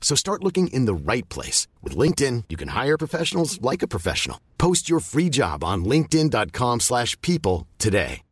So start looking in the right place. With LinkedIn, you can hire professionals like a professional. Post your free job on linkedin.com slash people today.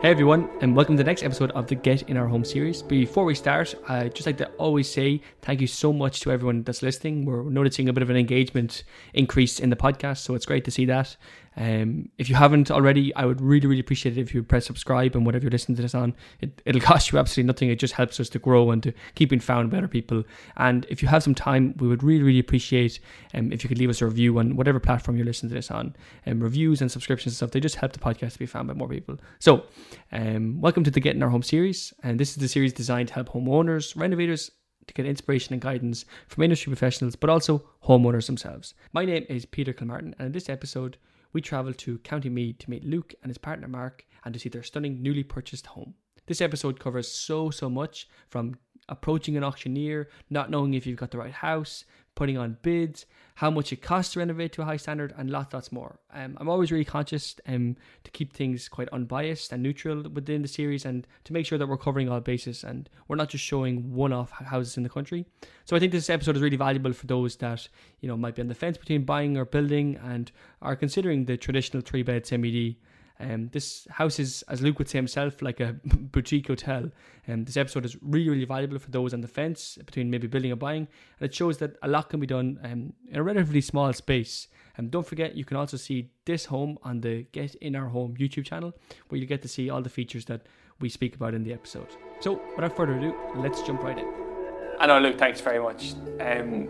Hey everyone, and welcome to the next episode of the Get in Our Home series. Before we start, I'd just like to always say thank you so much to everyone that's listening. We're noticing a bit of an engagement increase in the podcast, so it's great to see that. Um, if you haven't already, I would really, really appreciate it if you press subscribe and whatever you're listening to this on. It, it'll cost you absolutely nothing. It just helps us to grow and to keep being found by other people. And if you have some time, we would really, really appreciate um, if you could leave us a review on whatever platform you're listening to this on. Um, reviews and subscriptions and stuff, they just help the podcast to be found by more people. So, um, welcome to the Get in Our Home series. And this is the series designed to help homeowners, renovators, to get inspiration and guidance from industry professionals, but also homeowners themselves. My name is Peter Kilmartin, and in this episode, we travel to County Meath to meet Luke and his partner Mark and to see their stunning newly purchased home. This episode covers so, so much from approaching an auctioneer, not knowing if you've got the right house, putting on bids, how much it costs to renovate to a high standard, and lots, lots more. Um, I'm always really conscious um, to keep things quite unbiased and neutral within the series and to make sure that we're covering all bases and we're not just showing one off houses in the country. So I think this episode is really valuable for those that, you know, might be on the fence between buying or building and are considering the traditional three bed semi um, this house is, as Luke would say himself, like a boutique hotel. And um, this episode is really, really valuable for those on the fence between maybe building or buying. And it shows that a lot can be done um, in a relatively small space. And um, don't forget, you can also see this home on the Get In Our Home YouTube channel, where you get to see all the features that we speak about in the episode. So, without further ado, let's jump right in. I know, Luke, thanks very much. Um,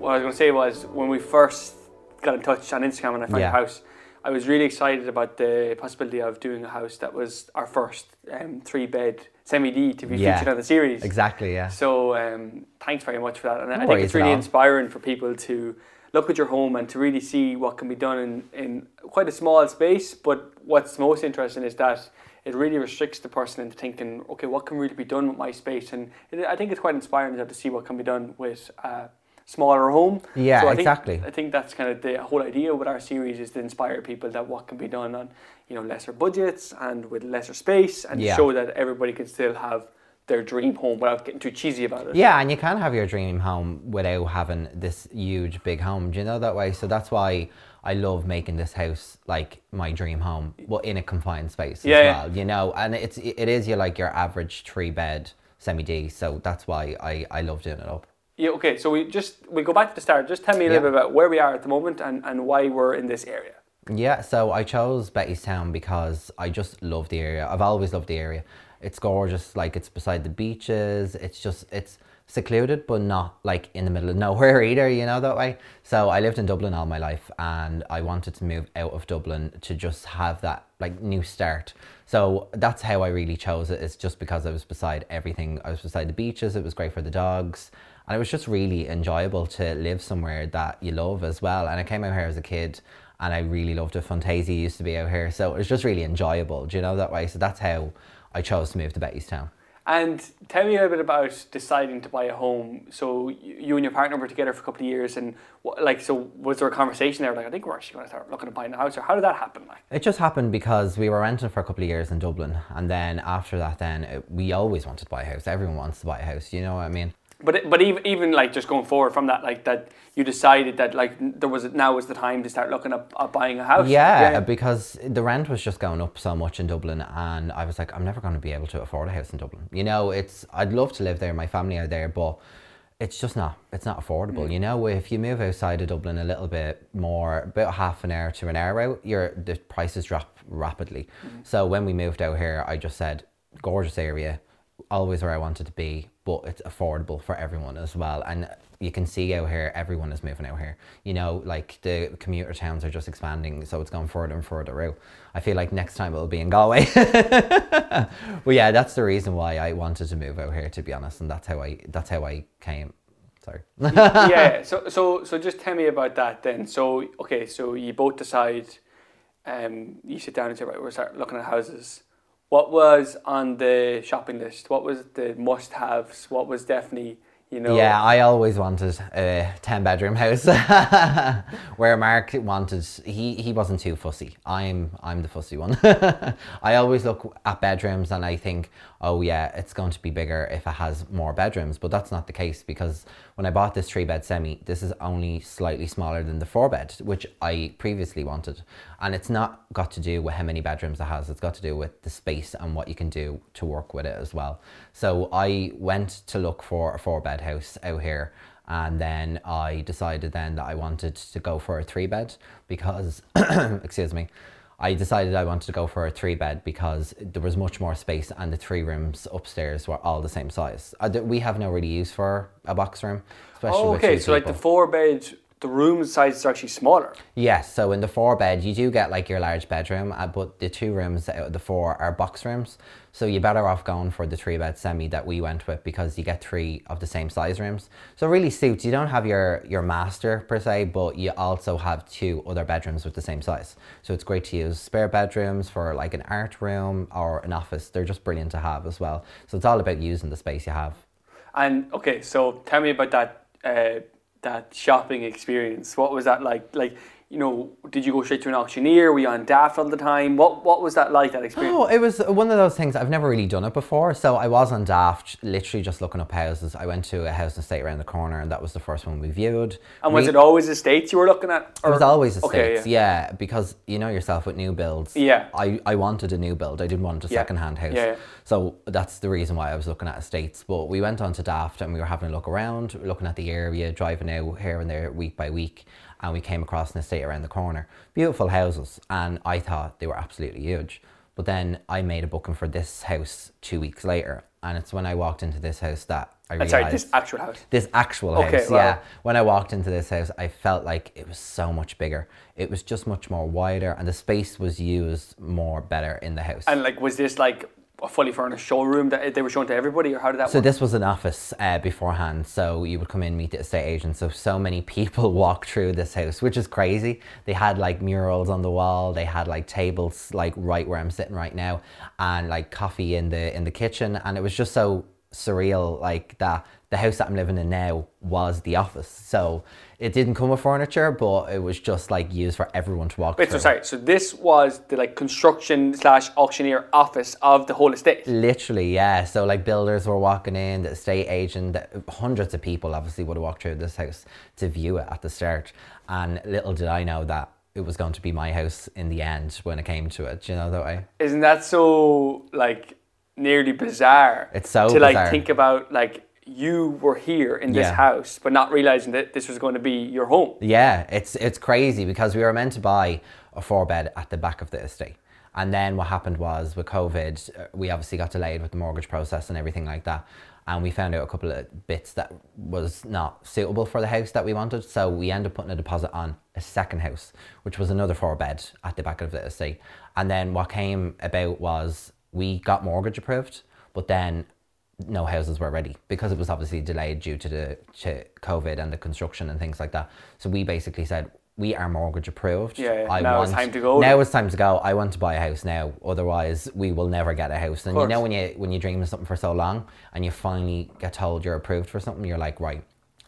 what I was going to say was when we first got in touch on Instagram and I found yeah. your house, I was really excited about the possibility of doing a house that was our first um, three bed semi D to be yeah, featured on the series. Exactly, yeah. So um, thanks very much for that. And no I think it's really inspiring for people to look at your home and to really see what can be done in, in quite a small space. But what's most interesting is that it really restricts the person into thinking, okay, what can really be done with my space? And it, I think it's quite inspiring to see what can be done with. Uh, smaller home. Yeah, so I exactly. Think, I think that's kind of the whole idea with our series is to inspire people that what can be done on you know lesser budgets and with lesser space, and yeah. show that everybody can still have their dream home without getting too cheesy about it. Yeah, and you can have your dream home without having this huge big home. Do you know that way? So that's why I love making this house like my dream home, but in a confined space yeah, as well. Yeah. You know, and it's it is your like your average three bed semi D. So that's why I I love doing it up. Yeah, okay, so we just we go back to the start. Just tell me a little bit about where we are at the moment and, and why we're in this area. Yeah, so I chose Bettystown because I just love the area. I've always loved the area. It's gorgeous, like it's beside the beaches. It's just it's secluded, but not like in the middle of nowhere either, you know, that way. So I lived in Dublin all my life and I wanted to move out of Dublin to just have that like new start. So that's how I really chose it. It's just because I was beside everything. I was beside the beaches. It was great for the dogs. And it was just really enjoyable to live somewhere that you love as well. And I came out here as a kid and I really loved it. Funtasia used to be out here. So it was just really enjoyable, do you know, that way. So that's how I chose to move to Bettystown. And tell me a little bit about deciding to buy a home. So you and your partner were together for a couple of years, and what, like, so was there a conversation there? Like, I think we're actually going to start looking at buying a house, or how did that happen? Like, it just happened because we were renting for a couple of years in Dublin, and then after that, then it, we always wanted to buy a house. Everyone wants to buy a house. You know what I mean? But but even even like just going forward from that, like that you decided that like there was now was the time to start looking at, at buying a house. Yeah, yeah, because the rent was just going up so much in Dublin, and I was like, I'm never going to be able to afford a house in Dublin. You know, it's I'd love to live there. My family are there, but it's just not it's not affordable mm. you know if you move outside of dublin a little bit more about half an hour to an hour out your the prices drop rapidly mm. so when we moved out here i just said gorgeous area always where i wanted to be but it's affordable for everyone as well and you can see out here everyone is moving out here you know like the commuter towns are just expanding so it's going further and further out i feel like next time it'll be in galway but yeah that's the reason why i wanted to move out here to be honest and that's how i that's how i came sorry yeah. So so so just tell me about that then. So okay, so you both decide, um, you sit down and say right, we're start looking at houses. What was on the shopping list? What was the must-haves? What was definitely you know? Yeah, I always wanted a 10 bedroom house. Where Mark wanted he, he wasn't too fussy. I'm I'm the fussy one. I always look at bedrooms and I think, oh yeah, it's going to be bigger if it has more bedrooms. But that's not the case because when I bought this three bed semi, this is only slightly smaller than the four bed, which I previously wanted. And it's not got to do with how many bedrooms it has, it's got to do with the space and what you can do to work with it as well. So I went to look for a four bed house out here and then I decided then that I wanted to go for a three bed because excuse me I decided I wanted to go for a three bed because there was much more space and the three rooms upstairs were all the same size. Uh, we have no really use for a box room, especially Oh, okay, so like the four bed, the room sizes are actually smaller. Yes, so in the four bed, you do get like your large bedroom, uh, but the two rooms out of the four are box rooms. So you're better off going for the three bed semi that we went with because you get three of the same size rooms. So it really suits. You don't have your, your master per se, but you also have two other bedrooms with the same size. So it's great to use spare bedrooms for like an art room or an office. They're just brilliant to have as well. So it's all about using the space you have. And okay, so tell me about that uh, that shopping experience. What was that like? Like, you know, did you go straight to an auctioneer? Were you on Daft all the time? What What was that like? That experience? Oh, it was one of those things. I've never really done it before. So I was on Daft, literally just looking up houses. I went to a house and estate around the corner, and that was the first one we viewed. and was We- it always estates you were looking at? It was always estates, Okay, yeah. because you know yourself with new builds. Yeah. I, I wanted a new build. I didn't want a Yeah. second-hand house. Yeah, yeah. So that's the reason why I was looking at estates. But we went on to Daft and we were having a look around, looking at the area, driving out here and there week by week, and we came across an estate around the corner. Beautiful houses, and I thought they were absolutely huge. But then I made a booking for this house two weeks later, and it's when I walked into this house that I realized Sorry, this actual house. this actual Okay, house, wow. yeah. When I walked into this house, I felt like it was so much bigger. It was just much more wider, and the space was used more better in the house. And like, was this like a fully furnished showroom that they were showing to everybody, or how did that so work? this was an office uh, beforehand. So you would come in, meet the estate agent. So so many people walk through this house, which is crazy. They had like murals on the wall. They had like tables like right where I'm sitting right now, and like coffee in the in the kitchen. And it was just so surreal, like that. The house that I'm living in now was the office. So it didn't come with furniture, but it was just like used for everyone to walk Wait, through. so sorry. So this was the like construction slash auctioneer office of the whole estate. Literally, yeah. So like builders were walking in, the estate agent, the- hundreds of people obviously would have walked through this house to view it at the start. And little did I know that it was going to be my house in the end when it came to it. Do you know that way? Isn't that so like nearly bizarre? It's so to like bizarre. think about like you were here in this Yeah. house, but not realizing that this was going to be your home. Yeah, it's it's crazy because we were meant to buy a four bed at the back of the estate. And then what happened was with COVID, uh, we obviously got delayed with the mortgage process and everything like that. And we found out a couple of bits that was not suitable for the house that we wanted. So we ended up putting a deposit on a second house, which was another four bed at the back of the estate. And then what came about was we got mortgage approved, but then no houses were ready because it was obviously delayed due to the to COVID and the construction and things like that. So we basically said we are mortgage approved. Yeah, yeah. Now it's time to go Now it's time to go. I want to buy a house now. Otherwise, we will never get a house. And you know when you when you dream of something for so long and you finally get told you're approved for something, you're like, right,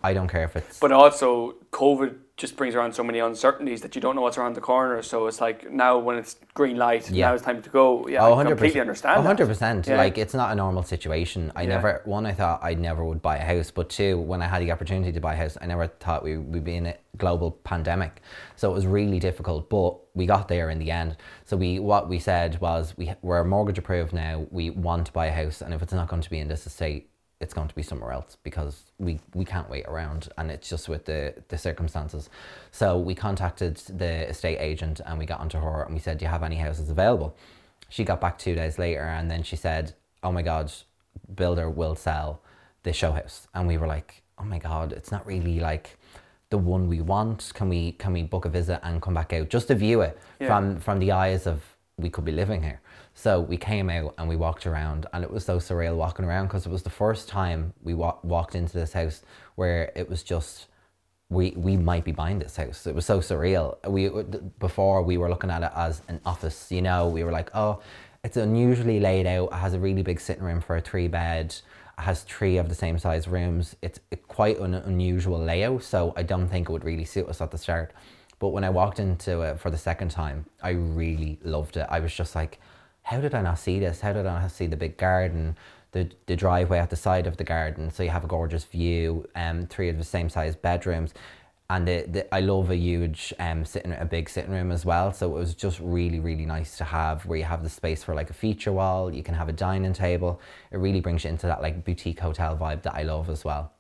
I don't care if it's But also, COVID just brings around so many uncertainties that you don't know what's around the corner. So it's like now when it's green light, Yeah. now it's time to go. Yeah, Oh, I 100%. completely understand. 100%. Yeah. Like, it's not a normal situation. I Yeah. never, one, I thought I never would buy a house, but two, when I had the opportunity to buy a house, I never thought we would be in a global pandemic. So it was really difficult, but we got there in the end. So we, what we said was, we, we're mortgage approved now, we want to buy a house, and if it's not going to be in this estate, it's going to be somewhere else because we, we can't wait around and it's just with the, the circumstances. So we contacted the estate agent and we got onto her and we said, Do you have any houses available? She got back two days later and then she said, Oh my God, builder will sell the show house. And we were like, Oh my God, it's not really like the one we want. Can we can we book a visit and come back out just to view it Yeah. from from the eyes of we could be living here. So we came out and we walked around, and it was so surreal walking around because it was the first time we wa- walked into this house where it was just we we might be buying this house. It was so surreal. We before we were looking at it as an office. You know, we were like, oh, it's unusually laid out. It has a really big sitting room for a three bed. It has three of the same size rooms. It's quite an unusual layout, so I don't think it would really suit us at the start. But when I walked into it for the second time, I really loved it. I was just like, how did I not see this? How did I not see the big garden, the the driveway at the side of the garden? So you have a gorgeous view, um, three of the same size bedrooms, and the, the I love a huge um sitting a big sitting room as well. So it was just really really nice to have where you have the space for like a feature wall. You can have a dining table. It really brings you into that like boutique hotel vibe that I love as well.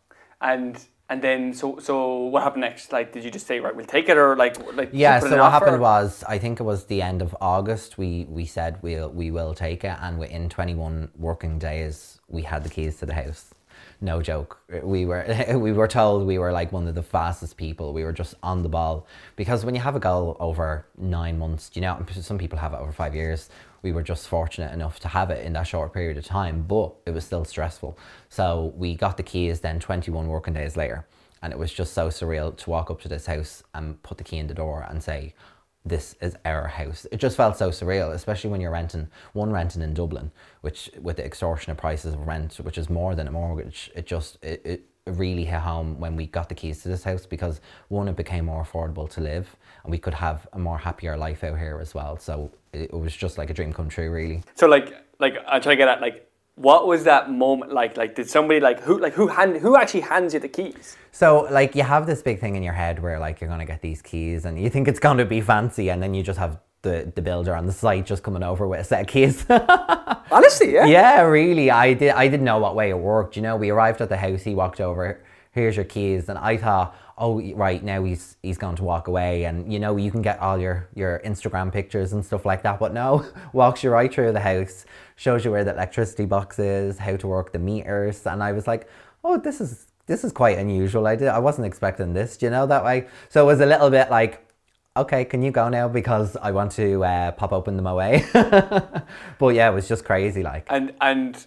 And and then so so what happened next? Like, did you just say right, we'll take it, or like like Yeah, so what offer? happened was I think it was the end of August we we said we'll we will take it and within 21 working days we had the keys to the house. No joke. We were we were told we were like one of the fastest people. We were just on the ball because when you have a goal over 9 months, you know, some people have it over 5 years. We were just fortunate enough to have it in that short period of time, but it was still stressful. So we got the keys then 21 working days later and it was just so surreal to walk up to this house and put the key in the door and say this is our house it just felt so surreal especially when you're renting one renting in dublin which with the extortionate prices of rent which is more than a mortgage it just it, it really hit home when we got the keys to this house because one it became more affordable to live and we could have a more happier life out here as well so it, it was just like a dream come true really So like like I'm trying to get at like what was that moment like? Like did somebody like who like who hand who actually hands you the keys? So like you have this big thing in your head where like you're gonna get these keys and you think it's gonna be fancy and then you just have the, the builder on the site just coming over with a set of keys. Honestly, yeah. yeah, really. I did I didn't know what way it worked. You know, we arrived at the house, he walked over, here's your keys, and I thought, oh right, now he's he's going to walk away and you know, you can get all your, your Instagram pictures and stuff like that. But no, walks you right through the house, shows you where the electricity box is, how to work the meters, and I was like, Oh, this is this is quite unusual. I did I wasn't expecting this, do you know, that way. So it was a little bit like okay, can you go now because I want to uh, pop open them away. but yeah, it was just crazy. Like, And and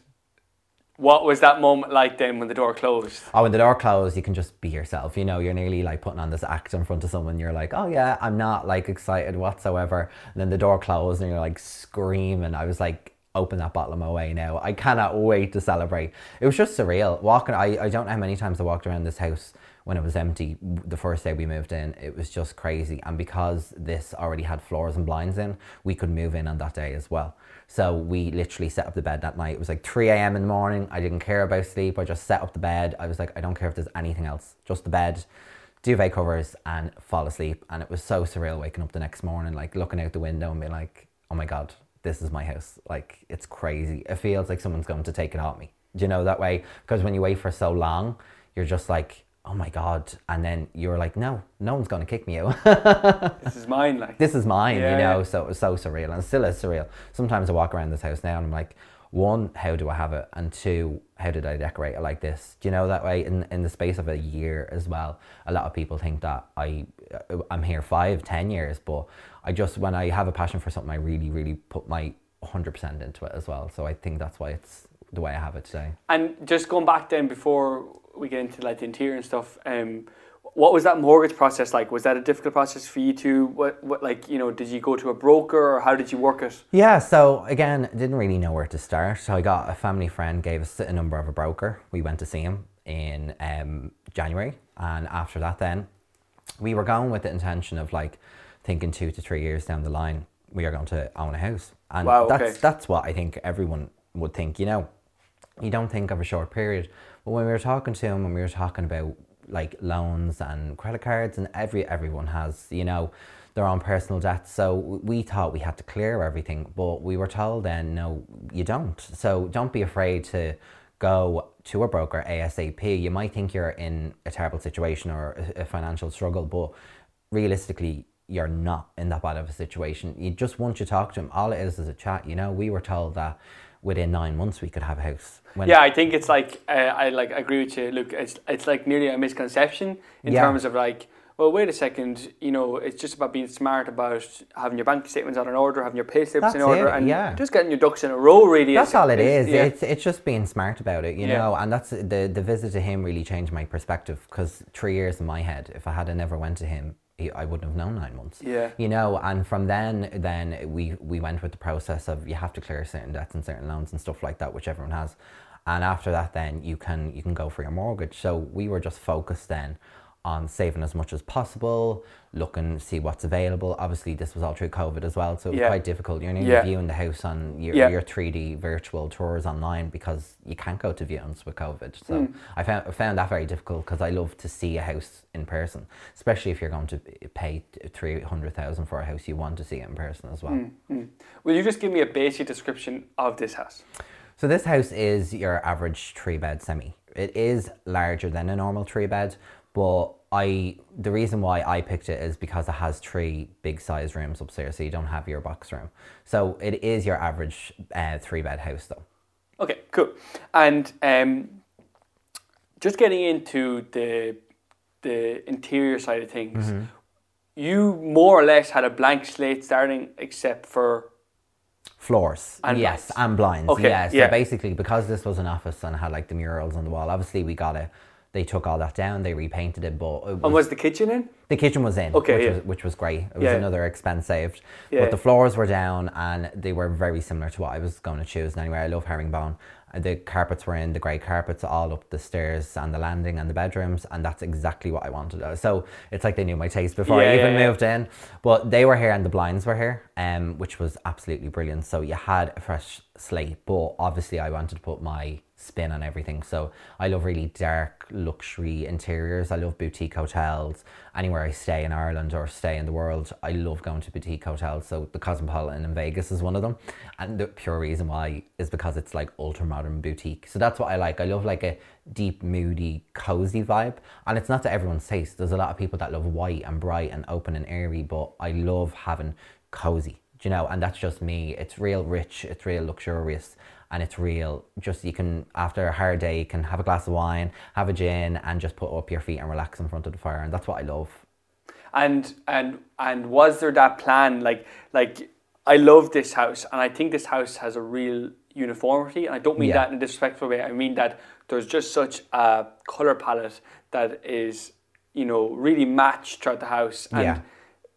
what was that moment like then when the door closed? oh, when the door closed, you can just be yourself. You know, you're nearly like putting on this act in front of someone. You're like, oh yeah, I'm not like excited whatsoever. And then the door closed, and you're like screaming. I was like. Open that bottle of Moët now. I cannot wait to celebrate. It was just surreal. Walking, I, I don't know how many times I walked around this house when it was empty the first day we moved in. It was just crazy. And because this already had floors and blinds in, we could move in on that day as well. So we literally set up the bed that night. It was like 3 a.m. in the morning. I didn't care about sleep. I just set up the bed. I was like, I don't care if there's anything else, just the bed, duvet covers, and fall asleep. And it was so surreal waking up the next morning, like looking out the window and being like, oh my God, this is my house. Like, it's crazy. It feels like someone's going to take it off me. Do you know that way? Because when you wait for so long, you're just like, oh my God. And then you're like, no, no one's going to kick me out. This is mine, like this is mine, Yeah, you know. yeah. So it was so surreal and still is surreal. Sometimes I walk around this house now and I'm like, one, how do I have it? And two, how did I decorate it like this? Do you know that way? In in the space of a year as well. A lot of people think that I uh, I'm here five, ten years, but I just when I have a passion for something, I really, really put my hundred percent into it as well. So I think that's why it's the way I have it today. And just going back then before we get into like the interior and stuff, um, what was that mortgage process like? Was that a difficult process for you to what what like you know did you go to a broker or how did you work it? Yeah, so again, didn't really know where to start. So I got a family friend gave us a number of a broker. We went to see him in um, January, and after that, then we were going with the intention of like thinking two to three years down the line, we are going to own a house, and Wow, that's that's what I think everyone would think. You know, you don't think of a short period, but when we were talking to him, when we were talking about like loans and credit cards, and every everyone has, you know, their own personal debts. So we thought we had to clear everything, but we were told then, no, you don't. So don't be afraid to go to a broker ASAP. You might think you're in a terrible situation or a, financial struggle, but realistically, you're not in that bad of a situation. You just once you talk to them, all it is is a chat. You know, we were told that within nine months we could have a house. When Yeah, I think it's like uh, I like agree with you. Look, it's it's like nearly a misconception in Yeah. terms of like, well, wait a second. You know, it's just about being smart about having your bank statements on an order, having your pay slips in order, it, and yeah. just getting your ducks in a row. Really, That's all it is. yeah. It's it's just being smart about it, you Yeah. know. And that's the the visit to him really changed my perspective because three years in my head, if I had never went to him, I wouldn't have known nine months. Yeah. You know, and from then then we we went with the process of you have to clear certain debts and certain loans and stuff like that, which everyone has. And after that, then you can you can go for your mortgage. So we were just focused then on saving as much as possible, looking see what's available. Obviously, this was all through COVID as well, so it was Yeah. quite difficult. You're nearly Yeah. viewing the house on your, Yeah. your 3D virtual tours online because you can't go to viewings with COVID. So Mm. I found I found that very difficult because I love to see a house in person, especially if you're going to pay three hundred thousand for a house. You want to see it in person as well. Mm. Will you just give me a basic description of this house? So this house is your average three bed semi. It is larger than a normal three bed, but I the reason why I picked it is because it has three big size rooms upstairs, so you don't have your box room. So it is your average uh, three bed house though. Okay, cool. And um, just getting into the the interior side of things, Mm-hmm. you more or less had a blank slate starting, except for Floors. And yes, blinds. and blinds. Okay, Yeah. So yeah. basically because this was an office and had like the murals on the wall, obviously we got it they took all that down, they repainted it, but it and was, was the kitchen in? the kitchen was in, Okay, which, yeah. was, which was great. It was Yeah. another expense saved. Yeah. But the floors were down and they were very similar to what I was going to choose. And anyway, I love herringbone. The carpets were in, the grey carpets all up the stairs and the landing and the bedrooms, and that's exactly what I wanted. Uh, So it's like they knew my taste before Yeah, I even moved in. But they were here and the blinds were here, um, which was absolutely brilliant. So you had a fresh slate, but obviously I wanted to put my spin on everything. So I love really dark luxury interiors. I love boutique hotels. Anywhere I stay in Ireland or stay in the world, I love going to boutique hotels. So the Cosmopolitan in Vegas is one of them. And the pure reason why is because it's like ultra modern boutique. So that's what I like. I love like a deep, moody, cozy vibe. And it's not to everyone's taste. There's a lot of people that love white and bright and open and airy, but I love having cozy. You know? And that's just me. It's real rich, it's real luxurious, and it's real. Just you can, after a hard day, you can have a glass of wine, have a gin, and just put up your feet and relax in front of the fire. And that's what I love. And and and was there that plan? Like like I love this house, and I think this house has a real uniformity. And I don't mean Yeah. that in a disrespectful way. I mean that there's just such a color palette that is you know really matched throughout the house. And Yeah.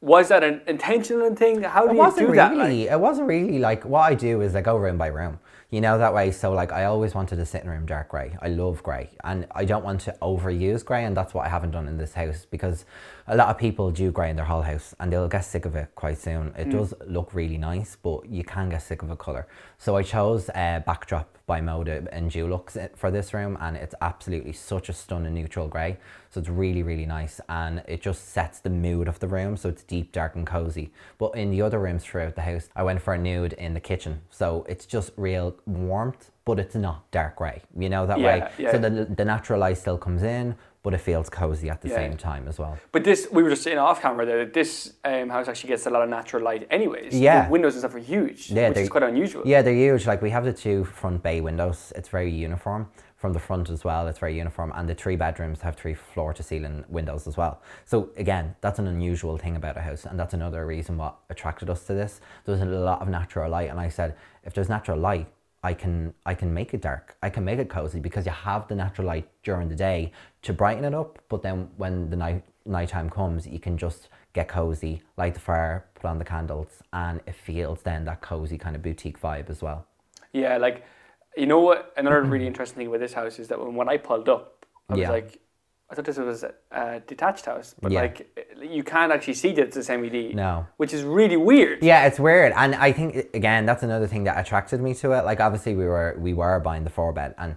Was that an intentional thing? How do It you do really. that? Like, It wasn't really like what I do is I go room by room. You know that way. So like I always wanted a sitting room dark grey. I love grey, and I don't want to overuse grey, and that's what I haven't done in this house because a lot of people do grey in their whole house, and they'll get sick of it quite soon. It does look really nice, but you can get sick of a color. So I chose uh, backdrop by Moda and Dulux for this room, and it's absolutely such a stunning neutral grey. So it's really, really nice, and it just sets the mood of the room. So it's deep, dark, and cozy. But in the other rooms throughout the house, I went for a nude in the kitchen. So it's just real warmth, but it's not dark grey. You know that way. Yeah, yeah. So the the natural light still comes in, but it feels cozy at the Yeah. same time as well. But this, we were just saying off camera there that this um, house actually gets a lot of natural light, anyways. Yeah. the windows and stuff are huge, Yeah, which is quite unusual. Yeah, they're huge. Like we have the two front bay windows. It's very uniform from the front as well. It's very uniform, and the three bedrooms have three floor to ceiling windows as well. So again, that's an unusual thing about a house, and that's another reason what attracted us to this. There's a lot of natural light, and I said, if there's natural light, I can I can make it dark. I can make it cozy because you have the natural light during the day to brighten it up. But then when the night nighttime comes, you can just get cozy, light the fire, put on the candles, and it feels then that cozy kind of boutique vibe as well. Yeah, like you know what? Another really interesting thing about this house is that when, when I pulled up, I was Yeah. like, I thought this was a, a detached house, but Yeah. like you can't actually see that it's a semi D. No. which is really weird. Yeah, it's weird, and I think again that's another thing that attracted me to it. Like obviously we were we were buying the four bed, and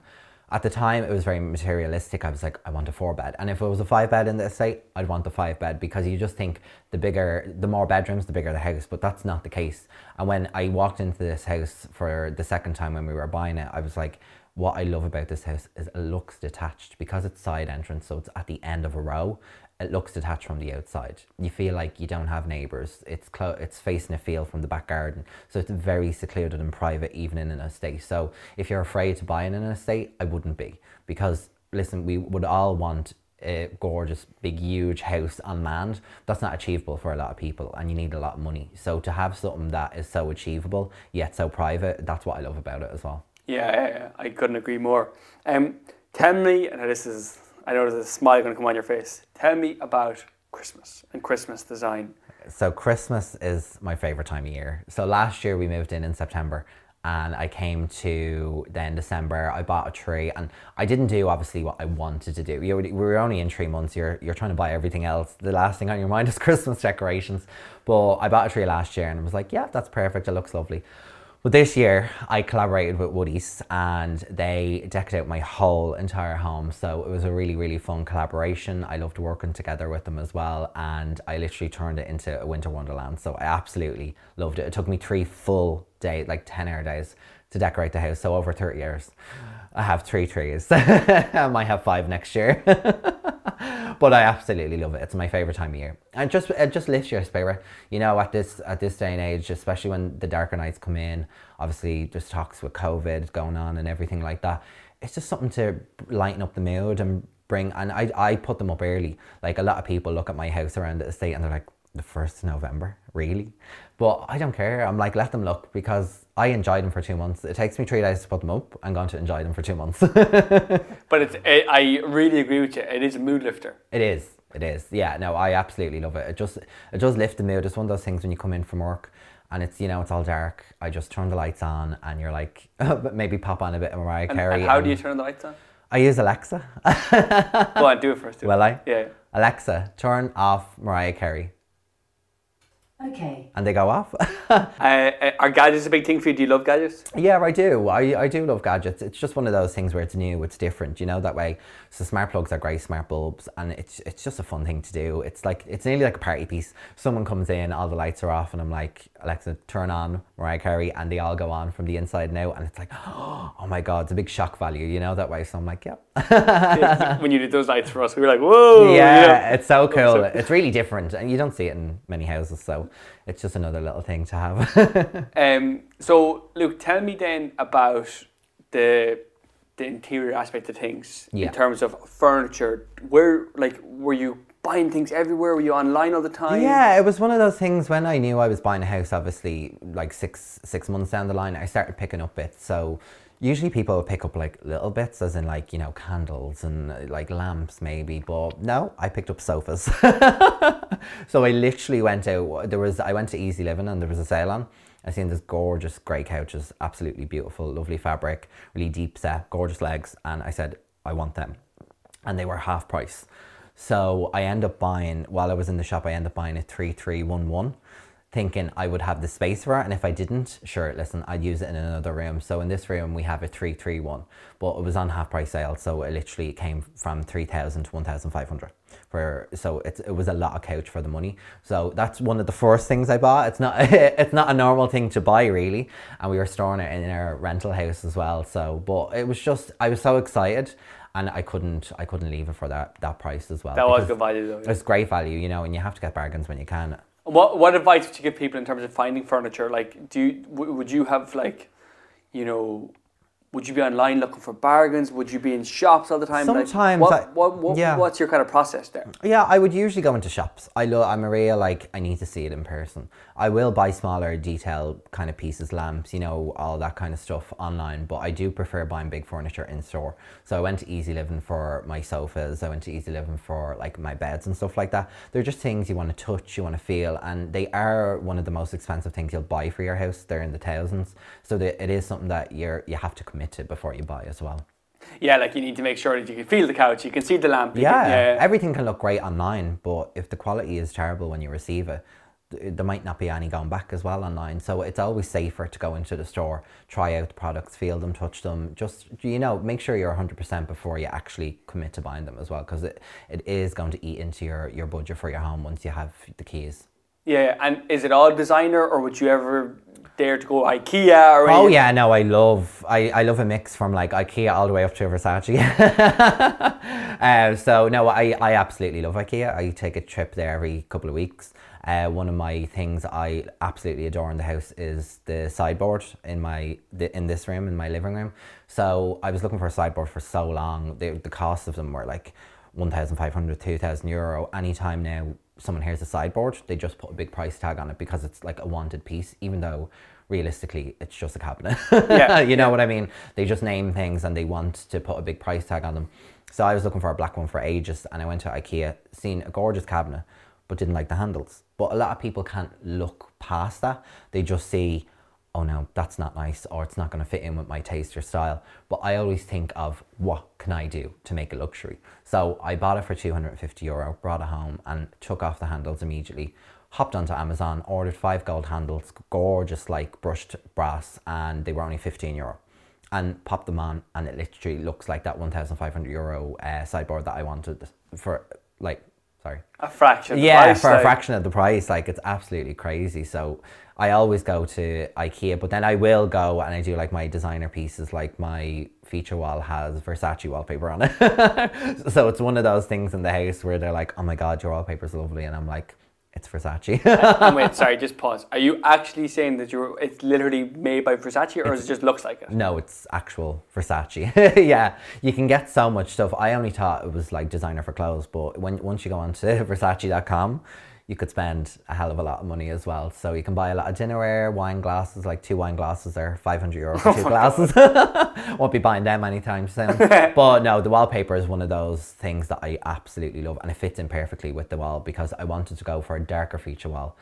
at the time it was very materialistic. I was like, I want a four bed, and if it was a five bed in the estate, I'd want the five bed because you just think the bigger, the more bedrooms, the bigger the house. But that's not the case. And when I walked into this house for the second time when we were buying it, I was like, what I love about this house is it looks detached because it's side entrance, so it's at the end of a row. It looks detached from the outside. You feel like you don't have neighbours. It's clo- it's facing a field from the back garden, so it's very secluded and private, even in an estate. So if you're afraid to buy in an estate, I wouldn't be because listen, we would all want a gorgeous, big, huge house on land. That's not achievable for a lot of people, and you need a lot of money. So to have something that is so achievable yet so private, that's what I love about it as well. Yeah, yeah. I couldn't agree more. Um, tell me, and this is, I know there's a smile going to come on your face. Tell me about Christmas and Christmas design. So Christmas is my favorite time of year. So last year we moved in in September and I came to then December. I bought a tree, and I didn't do obviously what I wanted to do. We were only in three months. You're you're trying to buy everything else. The last thing on your mind is Christmas decorations. But I bought a tree last year, and I was like, yeah, that's perfect. It looks lovely. But this year, I collaborated with Woodie's and they decked out my whole entire home. So it was a really, really fun collaboration. I loved working together with them as well. And I literally turned it into a winter wonderland. So I absolutely loved it. It took me three full days, like 10 hour days, to decorate the house. So over 30 years. I have three trees. I might have five next year. but I absolutely love it. It's my favorite time of year, and just it just lifts your spirit. You know, at this at this day and age, especially when the darker nights come in. Obviously, there's talks with COVID going on and everything like that. It's just something to lighten up the mood and bring. And I I put them up early. Like a lot of people look at my house around the estate and they're like, the first of November, really? But I don't care. I'm like, let them look because I enjoyed them for two months. It takes me three days to put them up. I'm going to enjoy them for two months. but it's, it, I really agree with you. It is a mood lifter. It is. It is. Yeah. No, I absolutely love it. It just it does lift the mood. It's one of those things when you come in from work and it's you know it's all dark. I just turn the lights on and you're like maybe pop on a bit of Mariah and, Carey. And how and do you turn the lights on? I use Alexa. Go on, do it first. Do Will. I? Yeah. Alexa, turn off Mariah Carey. Okay. And they go off. uh, are gadgets a big thing for you? Do you love gadgets? Yeah, I do. I, I do love gadgets. It's just one of those things where it's new, it's different, you know, that way. So smart plugs are great, smart bulbs, and it's it's just a fun thing to do. It's like it's nearly like a party piece. Someone comes in, all the lights are off, and I'm like, Alexa, turn on Mariah Carey, and they all go on from the inside now, and it's like, oh my god, it's a big shock value, you know, that way. So I'm like, yeah. yeah when you did those lights for us, we were like, whoa. Yeah, yeah. it's so cool. it's really different, and you don't see it in many houses. So it's just another little thing to have. um, so, Luke, tell me then about the the interior aspect of things Yeah. in terms of furniture. Where, like, were you buying things everywhere? Were you online all the time? Yeah, it was one of those things when I knew I was buying a house, obviously, like six six months down the line, I started picking up bits. So usually people pick up like little bits, as in like, you know, candles and like lamps maybe. But no, I picked up sofas. so I literally went out. There was I went to EZ Living and there was a sale on. I seen this gorgeous grey couches, absolutely beautiful, lovely fabric, really deep set, gorgeous legs, and I said I want them, and they were half price. So I end up buying while I was in the shop. I end up buying a three three one one, thinking I would have the space for it, and if I didn't, sure, listen, I'd use it in another room. So in this room we have a three three one, but it was on half price sale, so it literally came from three thousand to one thousand five hundred. For so it it was a lot of couch for the money. So that's one of the first things I bought. It's not it's not a normal thing to buy really, and we were storing it in our rental house as well. So, but it was just I was so excited and I couldn't I couldn't leave it for that that price as well. That was good value though. yeah. It's great value, you know, and you have to get bargains when you can. What what advice would you give people in terms of finding furniture? Like, do you, w- would you have like, you know, would you be online looking for bargains? Would you be in shops all the time? Like, Sometimes what, I- what, what, yeah. what's your kind of process there? Yeah, I would usually go into shops. I lo- I'm a real like I need to see it in person. I will buy smaller detail kind of pieces, lamps, you know, all that kind of stuff online. But I do prefer buying big furniture in store. So I went to EZ Living for my sofas. I went to EZ Living for like my beds and stuff like that. They're just things you want to touch, you want to feel, and they are one of the most expensive things you'll buy for your house. They're in the thousands. So it is something that you're you have to commit to before you buy as well. Yeah, like you need to make sure that you can feel the couch, you can see the lamp. Yeah, can- yeah. everything can look great online, but if the quality is terrible when you receive it, there might not be any going back as well online. So it's always safer to go into the store, try out the products, feel them, touch them. Just you know, make sure you're 100% before you actually commit to buying them as well, because it, it is going to eat into your your budget for your home once you have the keys. Yeah, and is it all designer, or would you ever dare to go IKEA or Oh anything? yeah, no, I love I, I love a mix from like IKEA all the way up to Versace. uh, so no, I, I absolutely love IKEA. I take a trip there every couple of weeks. Uh, one of my things I absolutely adore in the house is the sideboard in my the, in this room in my living room. So I was looking for a sideboard for so long. The the cost of them were like 1,500, 2,000 euro. Anytime now someone hears a sideboard, they just put a big price tag on it because it's like a wanted piece, even though realistically it's just a cabinet. Yeah, you know yeah. what I mean? They just name things and they want to put a big price tag on them. So I was looking for a black one for ages and I went to IKEA, seen a gorgeous cabinet, but didn't like the handles. But a lot of people can't look past that. They just see, oh no, that's not nice or it's not going to fit in with my taste or style. But I always think of what can I do to make it luxury. So I bought it for 250 euro, brought it home and took off the handles immediately. Hopped onto Amazon, ordered five gold handles, gorgeous like brushed brass, and they were only 15 euro. And popped them on, and it literally looks like that 1,500 euro uh, sideboard that I wanted for like, sorry, A fraction. of the yeah, price, for a fraction of the price, like it's absolutely crazy. So I always go to IKEA, but then I will go and I do like my designer pieces, like my feature wall has Versace wallpaper on it. so it's one of those things in the house where they're like, "Oh my god, your wallpaper's lovely," and I'm like, "It's Versace." and wait, sorry, just pause. Are you actually saying that you're it's literally made by Versace, or it just looks like it? No, it's actual Versace. yeah, you can get so much stuff. I only thought it was like designer for clothes, but when once you go onto Versace.com, you could spend a hell of a lot of money as well. So you can buy a lot of dinnerware, wine glasses, like two wine glasses are 500 euro for two glasses. Won't be buying them anytime soon. but no, the wallpaper is one of those things that I absolutely love and it fits in perfectly with the wall because I wanted to go for a darker feature wall.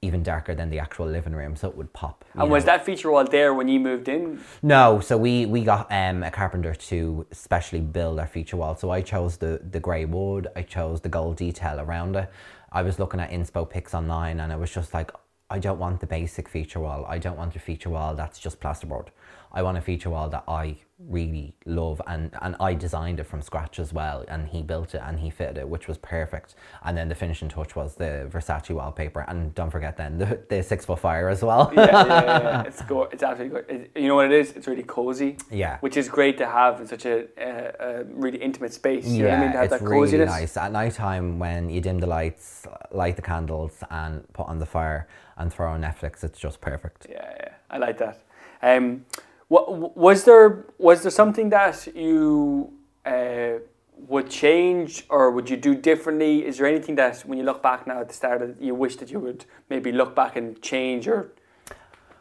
Even darker than the actual living room, so it would pop. And was that feature wall there when you moved in? No, so we we got um, a carpenter to specially build our feature wall. So I chose the the grey wood. I chose the gold detail around it. I was looking at inspo pics online, and I was just like, I don't want the basic feature wall. I don't want a feature wall that's just plasterboard. I want a feature wall that I really love, and and I designed it from scratch as well. And he built it and he fitted it, which was perfect. And then the finishing touch was the Versace wallpaper, and don't forget then the, the six foot fire as well. Yeah, yeah, yeah, yeah. It's go. It's absolutely good. It, you know what it is? It's really cozy. Yeah. Which is great to have in such a, a, a really intimate space. You know what I mean? To have it's that really coziness. nice. At night time, when you dim the lights, light the candles, and put on the fire and throw on Netflix, it's just perfect. Yeah, yeah, I like that. Um, what was there? Was there something that you uh, would change, or would you do differently? Is there anything that, when you look back now at the start, of, you wish that you would maybe look back and change, or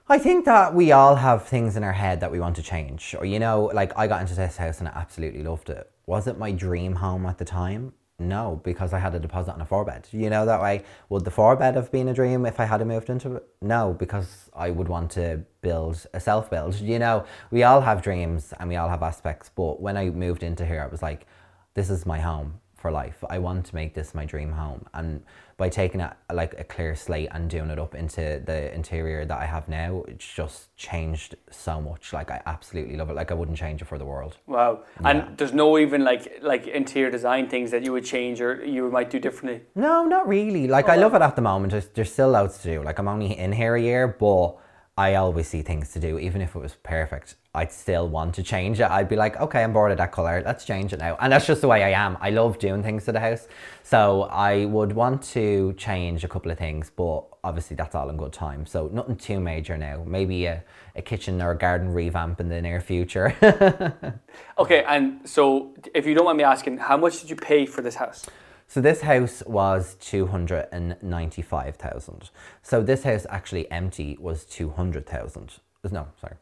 I think that we all have things in our head that we want to change. Or, you know, like I got into this house and I absolutely loved it. Was it my dream home at the time? No, because I had a deposit on a four bed. You know, that way, would the four bed have been a dream if I had moved into it? No, because I would want to build a self build. You know, we all have dreams and we all have aspects. But when I moved into here, I was like, this is my home for life. I want to make this my dream home. And by taking it like a clear slate and doing it up into the interior that I have now, it's just changed so much. Like I absolutely love it. Like I wouldn't change it for the world. wow? And there's no even like like interior design things that you would change or you might do differently. No, not really. Like oh, I love it at the moment. There's, there's still loads to do. Like I'm only in here a year, but I always see things to do. Even if it was perfect, I'd still want to change it. I'd be like, okay, I'm bored of that color. Let's change it now. And that's just the way I am. I love doing things to the house. So I would want to change a couple of things, but obviously that's all in good time. So nothing too major now. Maybe a, a kitchen or a garden revamp in the near future. Okay, and so if you don't mind me asking, how much did you pay for this house? So this house was 295,000. So this house actually empty was 200,000. Uh, no, sorry.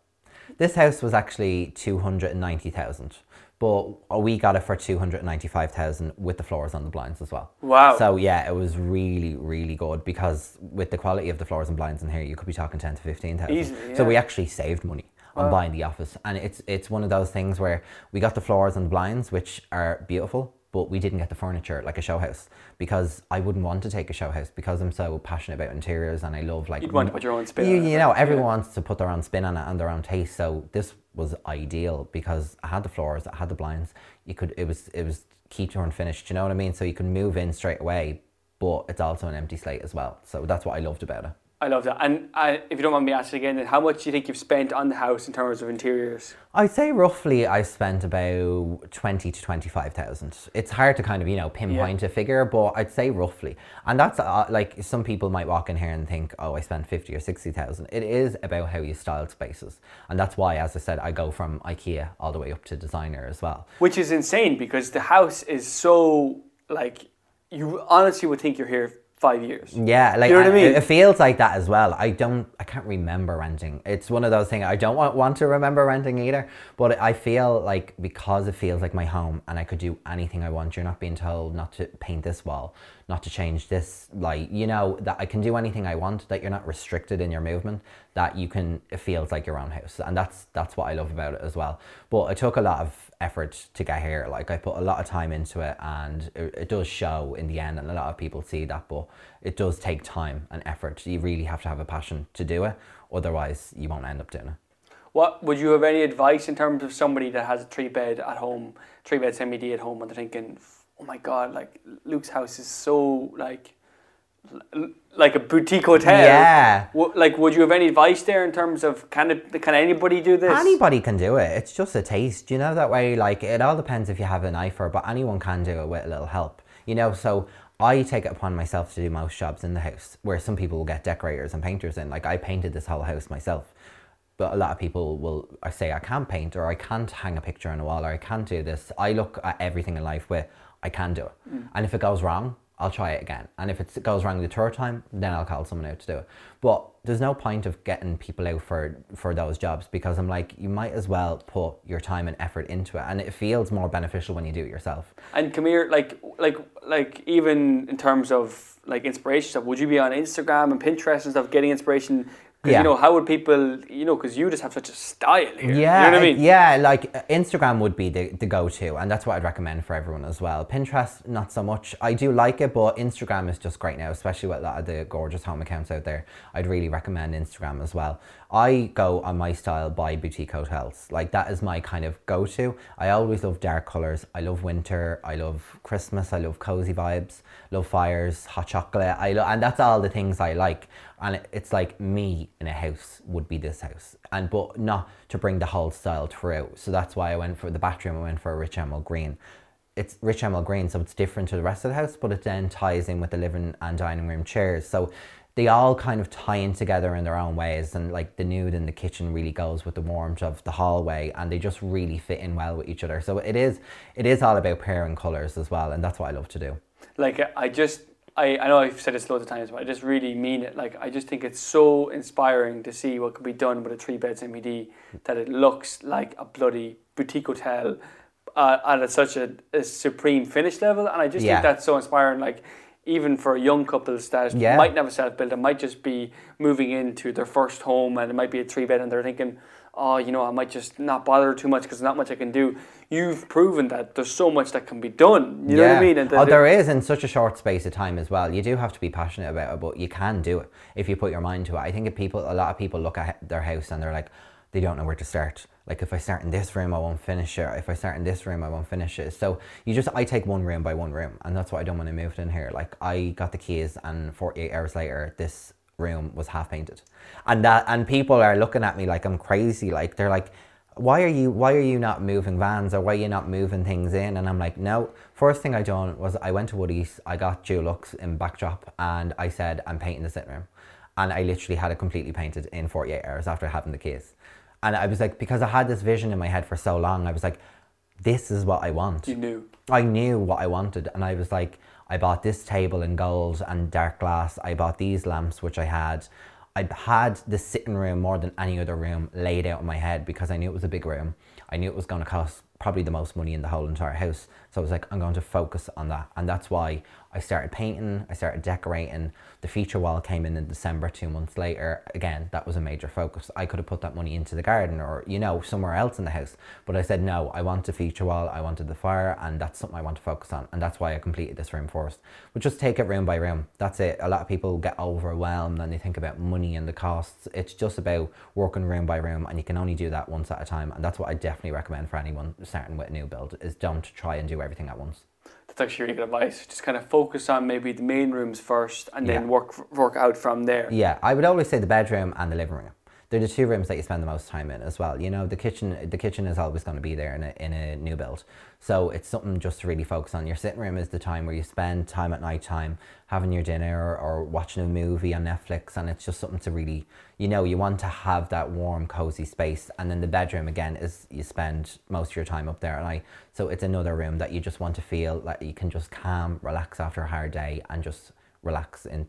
This house was actually 290,000. But we got it for 295,000 with the floors on the blinds as well. Wow. So yeah, it was really really good because with the quality of the floors and blinds in here, you could be talking 10 to 15,000. Easily, So we actually saved money on buying the office and it's it's one of those things where we got the floors and the blinds which are beautiful but we didn't get the furniture like a show house because I wouldn't want to take a show house because I'm so passionate about interiors and I love like You'd want to put your own spin you, on it, you know everyone wants to put their own spin on it and their own taste. So this was ideal because I had the floors I had the blinds. You could it was it was key to unfinished you know what I mean? So you can move in straight away but it's also an empty slate as well. So that's what I loved about it I love that. And uh, if you don't mind me asking again, then how much do you think you've spent on the house in terms of interiors? I'd say roughly I spent about twenty to twenty five thousand. It's hard to kind of you know pinpoint a figure, but I'd say roughly, and that's uh, like some people might walk in here and think, oh, I spent fifty or sixty thousand. It is about how you style spaces, and that's why, as I said, I go from IKEA all the way up to designer as well. Which is insane because the house is so like you honestly would think you're here five years. Yeah, like you know what I mean? It feels like that as well. I don't, I can't remember renting. It's one of those things I don't want, want to remember renting either. But I feel like because it feels like my home and I could do anything I want. You're not being told not to paint this wall, not to change this like You know that I can do anything I want. That you're not restricted in your movement. That you can. It feels like your own house, and that's that's what I love about it as well. But it took a lot of effort to get here. Like I put a lot of time into it, and it, it does show in the end. And a lot of people see that, but it does take time and effort. You really have to have a passion to do it. Otherwise, you won't end up doing it. What would you have any advice in terms of somebody that has a three bed at home, three bed semi D at home, and they're thinking, oh my god, like Luke's house is so like like a boutique hotel. Yeah. Like, would you have any advice there in terms of can it can anybody do this? Anybody can do it. It's just a taste, you know. That way, like it all depends if you have an eye for it, but anyone can do it with a little help, you know. So I take it upon myself to do most jobs in the house, where some people will get decorators and painters in. Like I painted this whole house myself, but a lot of people will I say I can't paint or I can't hang a picture on a wall or I can't do this. I look at everything in life with I can do it, mm. and if it goes wrong, I'll try it again. And if it goes wrong the third time, then I'll call someone out to do it. But there's no point of getting people out for for those jobs because I'm like, you might as well put your time and effort into it, and it feels more beneficial when you do it yourself. And come here, like, like, like, even in terms of like inspiration stuff, would you be on Instagram and Pinterest and stuff getting inspiration? Yeah. you know, how would people, you know, because you just have such a style here. Yeah, you know what I mean. yeah. Like uh, Instagram would be the, the go to, and that's what I'd recommend for everyone as well. Pinterest, not so much. I do like it, but Instagram is just great now, especially with a lot of the gorgeous home accounts out there. I'd really recommend Instagram as well. I go on my style by boutique hotels. Like that is my kind of go to. I always love dark colors. I love winter. I love Christmas. I love cozy vibes. Love fires, hot chocolate. I lo- and that's all the things I like. And it's like me in a house would be this house, and but not to bring the whole style throughout. So that's why I went for the bathroom. I went for a rich emerald green. It's rich emerald green, so it's different to the rest of the house, but it then ties in with the living and dining room chairs. So they all kind of tie in together in their own ways, and like the nude in the kitchen really goes with the warmth of the hallway, and they just really fit in well with each other. So it is, it is all about pairing colors as well, and that's what I love to do. like I just I, I know I've said this loads of times, but I just really mean it. Like I just think it's so inspiring to see what could be done with a three bed semi D that it looks like a bloody boutique hotel uh, at such a, a supreme finish level, and I just Yeah. think that's so inspiring. Like even for young couples that Yeah. might never self build, and might just be moving into their first home, and it might be a three bed, and they're thinking. Oh, you know, I might just not bother too much because there's not much I can do. You've proven that there's so much that can be done. You know what I mean? And oh, there is in such a short space of time as well. You do have to be passionate about it, but you can do it if you put your mind to it. I think if people, a lot of people look at their house and they're like, they don't know where to start. Like if I start in this room, I won't finish it. If I start in this room, I won't finish it. So you just, I take one room by one room, and that's what I done when I moved in here. Like I got the keys, and 48 hours later, this room was half painted, and that, and people are looking at me like I'm crazy. Like they're like, why are you why are you not moving vans or why are you not moving things in and i'm like no first thing i done was i went to Woodie's i got dulux in backdrop and i said i'm painting the sitting room and i literally had it completely painted in 48 hours after having the keys and i was like because i had this vision in my head for so long i was like this is what i want you knew. I knew what I wanted, and I was like, I bought this table in gold and dark glass. I bought these lamps, which I had. I had the sitting room more than any other room laid out in my head because I knew it was a big room. I knew it was going to cost probably the most money in the whole entire house. So I was like, I'm going to focus on that, and that's why I started painting. I started decorating. The feature wall came in in December, two months later. Again, that was a major focus. I could have put that money into the garden or you know somewhere else in the house, but I said no. I want a feature wall. I wanted the fire, and that's something I want to focus on, and that's why I completed this room first. But just take it room by room. That's it. A lot of people get overwhelmed and they think about money and the costs. It's just about working room by room, and you can only do that once at a time. And that's what I definitely recommend for anyone starting with a new build: is don't try and do everything at once. That's actually really good advice. Just kind of focus on maybe the main rooms first, and then work work out from there. Yeah, I would always say the bedroom and the living room. They're the two rooms that you spend the most time in as well. You know, the kitchen the kitchen is always going to be there in a, in a new build. So it's something just to really focus on. Your sitting room is the time where you spend time at night time having your dinner or, or watching a movie on Netflix and it's just something to really you know, you want to have that warm, cozy space. And then the bedroom again is you spend most of your time up there at night. So it's another room that you just want to feel like you can just calm, relax after a hard day and just relax in.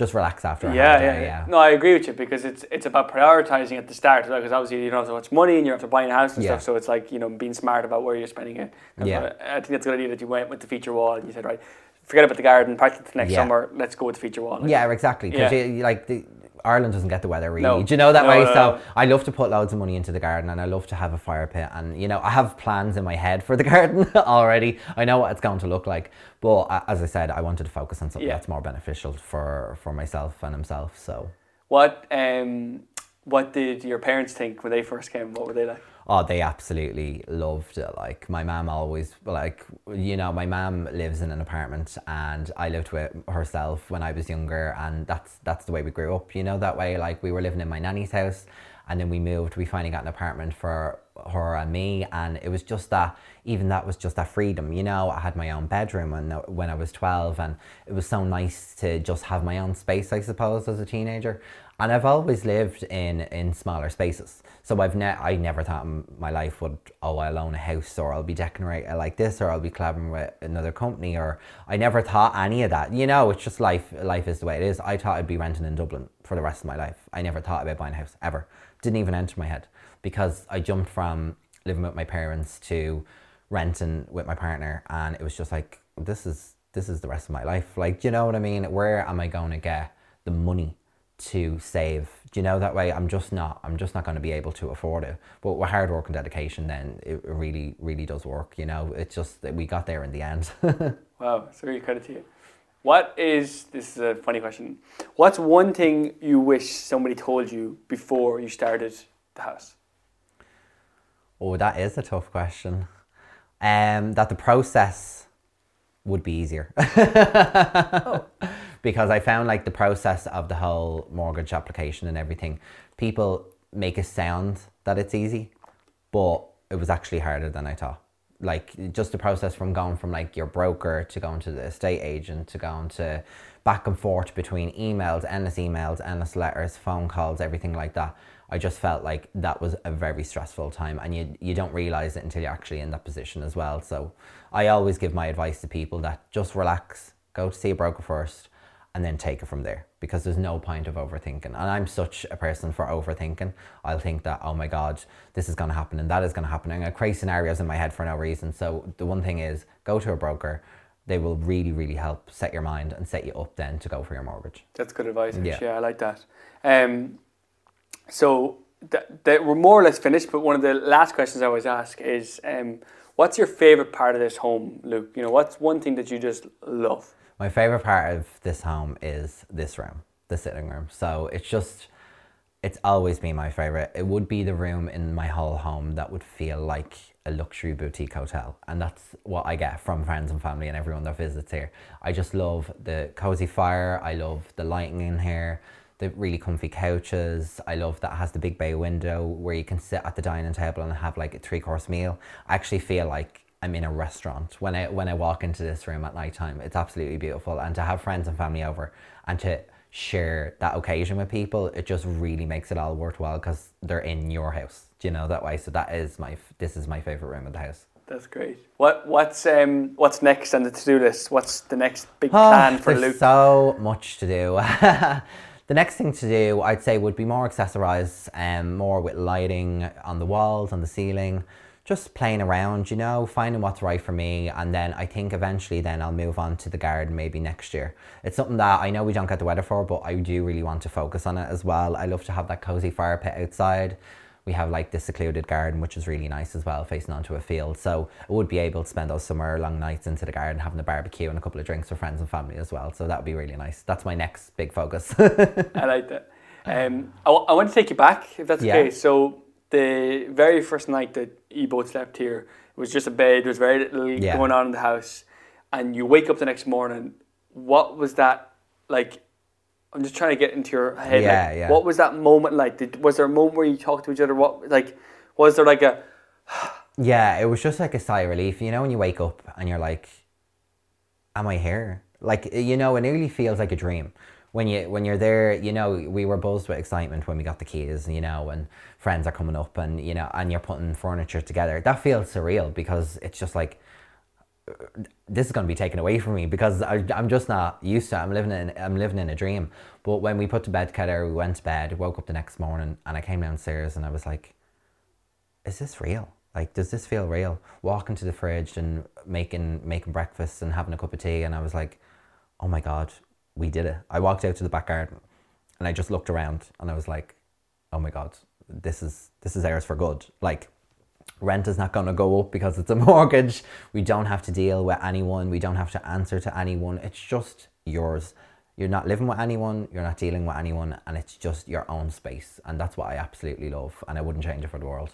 Just relax after Yeah, hard yeah, yeah. No, I agree with you because it's it's about prioritizing at the start because obviously you don't have so much money and you're after buying a house and Yeah. stuff. So it's like you know being smart about where you're spending it. Yeah. I I think that's a good idea that you went with the feature wall and you said right, forget about the garden, practice it next Yeah. summer. Let's go with the feature wall. Like, Yeah, exactly. Because Yeah. you, like the, Ireland doesn't get the weather really. No. Do you know that No, way? no, so. I love to put loads of money into the garden, and I love to have a fire pit. And you know, I have plans in my head for the garden already. I know what it's going to look like. But uh, as I said, I wanted to focus on something Yeah. that's more beneficial for for myself and himself. So. What um what did your parents think when they first came? What were they like? Oh, they absolutely loved it. Like my mom always, like you know, my mom lives in an apartment, and I lived with herself when I was younger, and that's that's the way we grew up. You know, that way. Like we were living in my nanny's house, and then we moved. We finally got an apartment for her and me, and it was just that. Even that was just that freedom. You know, I had my own bedroom when when I was twelve, and it was so nice to just have my own space. I suppose as a teenager. And I've always lived in, in smaller spaces. So I've ne- I never thought in my life would, oh, I'll own a house or I'll be decorating like this or I'll be collaborating with another company or I never thought any of that. You know, it's just life. Life is the way it is. I thought I'd be renting in Dublin for the rest of my life. I never thought about buying a house ever. Didn't even enter my head because I jumped from living with my parents to renting with my partner and it was just like, this is, this is the rest of my life. Like, you know what I mean? Where am I going to get the money to save. Do you know that way? I'm just not. I'm just not going to be able to afford it. But with hard work and dedication, then it really, really does work. You know, it's just that we got there in the end. Wow, it's really credit to you. What is this is a funny question. What's one thing you wish somebody told you before you started the house? oh, that is a tough question. Um, that the process would be easier. Because I found like the process of the whole mortgage application and everything, people make it sound that it's easy, but it was actually harder than I thought. Like just the process from going from like your broker to going to the estate agent to going to back and forth between emails, endless emails, endless letters, phone calls, everything like that. I just felt like that was a very stressful time and you you don't realize it until you're actually in that position as well. So I always give my advice to people that just relax, go to see a broker first and then take it from there because there's no point of overthinking. And I'm such a person for overthinking. I'll think that, oh my God, this is going to happen and that is going to happen. And I create scenarios in my head for no reason. So the one thing is go to a broker. They will really, really help set your mind and set you up then to go for your mortgage. That's good advice. Yeah. Yeah, I like that. Um, so th- th- we're more or less finished, but one of the last questions I always ask is, um, what's your favorite part of this home, Luke? You know, what's one thing that you just love? My favorite part of this home is this room, the sitting room. So it's just, it's always been my favorite. It would be the room in my whole home that would feel like a luxury boutique hotel. And that's what I get from friends and family and everyone that visits here. I just love the cozy fire. I love the lighting in here, the really comfy couches. I love that it has the big bay window where you can sit at the dining table and have like a three course meal. I actually feel like I'm in a restaurant when I when I walk into this room at night time. It's absolutely beautiful, and to have friends and family over and to share that occasion with people, it just really makes it all worthwhile because they're in your house. Do you know that way? So that is my this is my favorite room of the house. That's great. What what's um what's next on the to do list? What's the next big Oh, plan for there's Luke? so much to do. the next thing to do, I'd say, would be more accessorize, um, more with lighting on the walls, on the ceiling, just playing around, you know, finding what's right for me, and then I think eventually then I'll move on to the garden maybe next year. It's something that I know we don't get the weather for, but I do really want to focus on it as well. I love to have that cozy fire pit outside. We have like this secluded garden, which is really nice as well, facing onto a field. So I would be able to spend those summer long nights into the garden, having a barbecue and a couple of drinks with friends and family as well. So that would be really nice. That's my next big focus. I like that. Um, I, w- I want to take you back, if that's Yeah. okay. So the very first night that you both slept here it was just a bed. There was very little Yeah. going on in the house, and you wake up the next morning. What was that like? I'm just trying to get into your head. Yeah, like, yeah. What was that moment like? Did, was there a moment where you talked to each other? What like was there like a Yeah, it was just like a sigh of relief. You know, when you wake up and you're like, "Am I here?" Like you know, it nearly feels like a dream. When you when you're there, you know, we were buzzed with excitement when we got the keys. You know, and friends are coming up, and you know, and you're putting furniture together. That feels surreal because it's just like this is going to be taken away from me because I, I'm just not used to it. I'm living in I'm living in a dream. But when we put to bed together, we went to bed, woke up the next morning, and I came downstairs and I was like, "Is this real? Like, does this feel real?" Walking to the fridge and making making breakfast and having a cup of tea, and I was like, "Oh my god, we did it!" I walked out to the back garden, and I just looked around, and I was like, "Oh my god, this is this is ours for good." Like rent is not going to go up because it's a mortgage. We don't have to deal with anyone. We don't have to answer to anyone. It's just yours. You're not living with anyone. You're not dealing with anyone, and it's just your own space. And that's what I absolutely love, and I wouldn't change it for the world.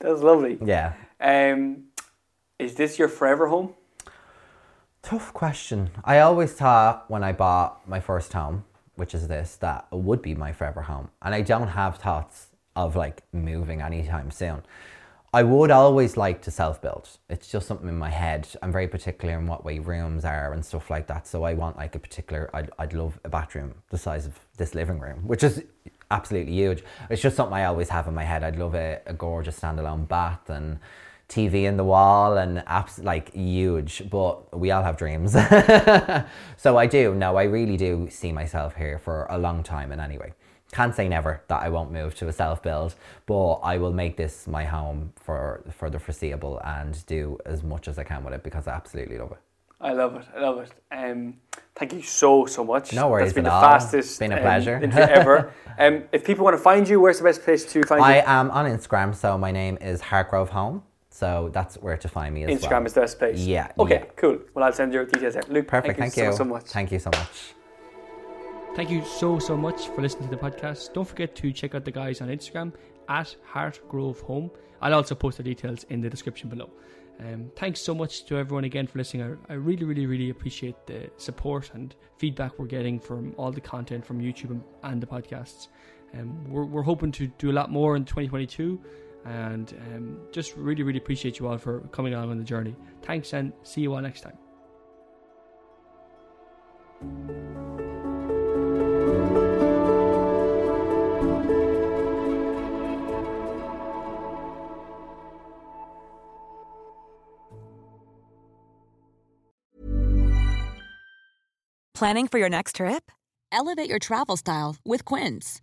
that was lovely. Yeah. Um, is this your forever home? Tough question. I always thought when I bought my first home, which is this, that it would be my forever home. And I don't have thoughts of like moving anytime soon. I would always like to self build. It's just something in my head. I'm very particular in what way rooms are and stuff like that. So I want like a particular, I'd, I'd love a bathroom the size of this living room, which is absolutely huge. It's just something I always have in my head. I'd love a, a gorgeous standalone bath and TV in the wall and apps like huge, but we all have dreams. so I do, no, I really do see myself here for a long time. And anyway, can't say never that I won't move to a self build, but I will make this my home for for the foreseeable and do as much as I can with it because I absolutely love it. I love it. I love it. Um, thank you so so much. No worries That's been at the all. fastest. Been a um, pleasure. interview ever. um, if people want to find you, where's the best place to find I you? I am on Instagram, so my name is Hartgrove Home. So that's where to find me as Instagram well. is the best place. Yeah, Okay. yeah. Cool. Well, I'll send your details there. Luke, Perfect, thank, thank, you, you. so so much. Thank you so much. Thank you so, so much for listening to the podcast. Don't forget to check out the guys on Instagram at Heartgrove Home. I'll also post the details in the description below. Um, thanks so much to everyone again for listening. I, I really, really, really appreciate the support and feedback we're getting from all the content from YouTube and, and the podcasts. Um, we're, we're hoping to do a lot more in 2022 and um, just really, really appreciate you all for coming along on the journey. Thanks and see you all next time. Planning for your next trip? Elevate your travel style with Quince.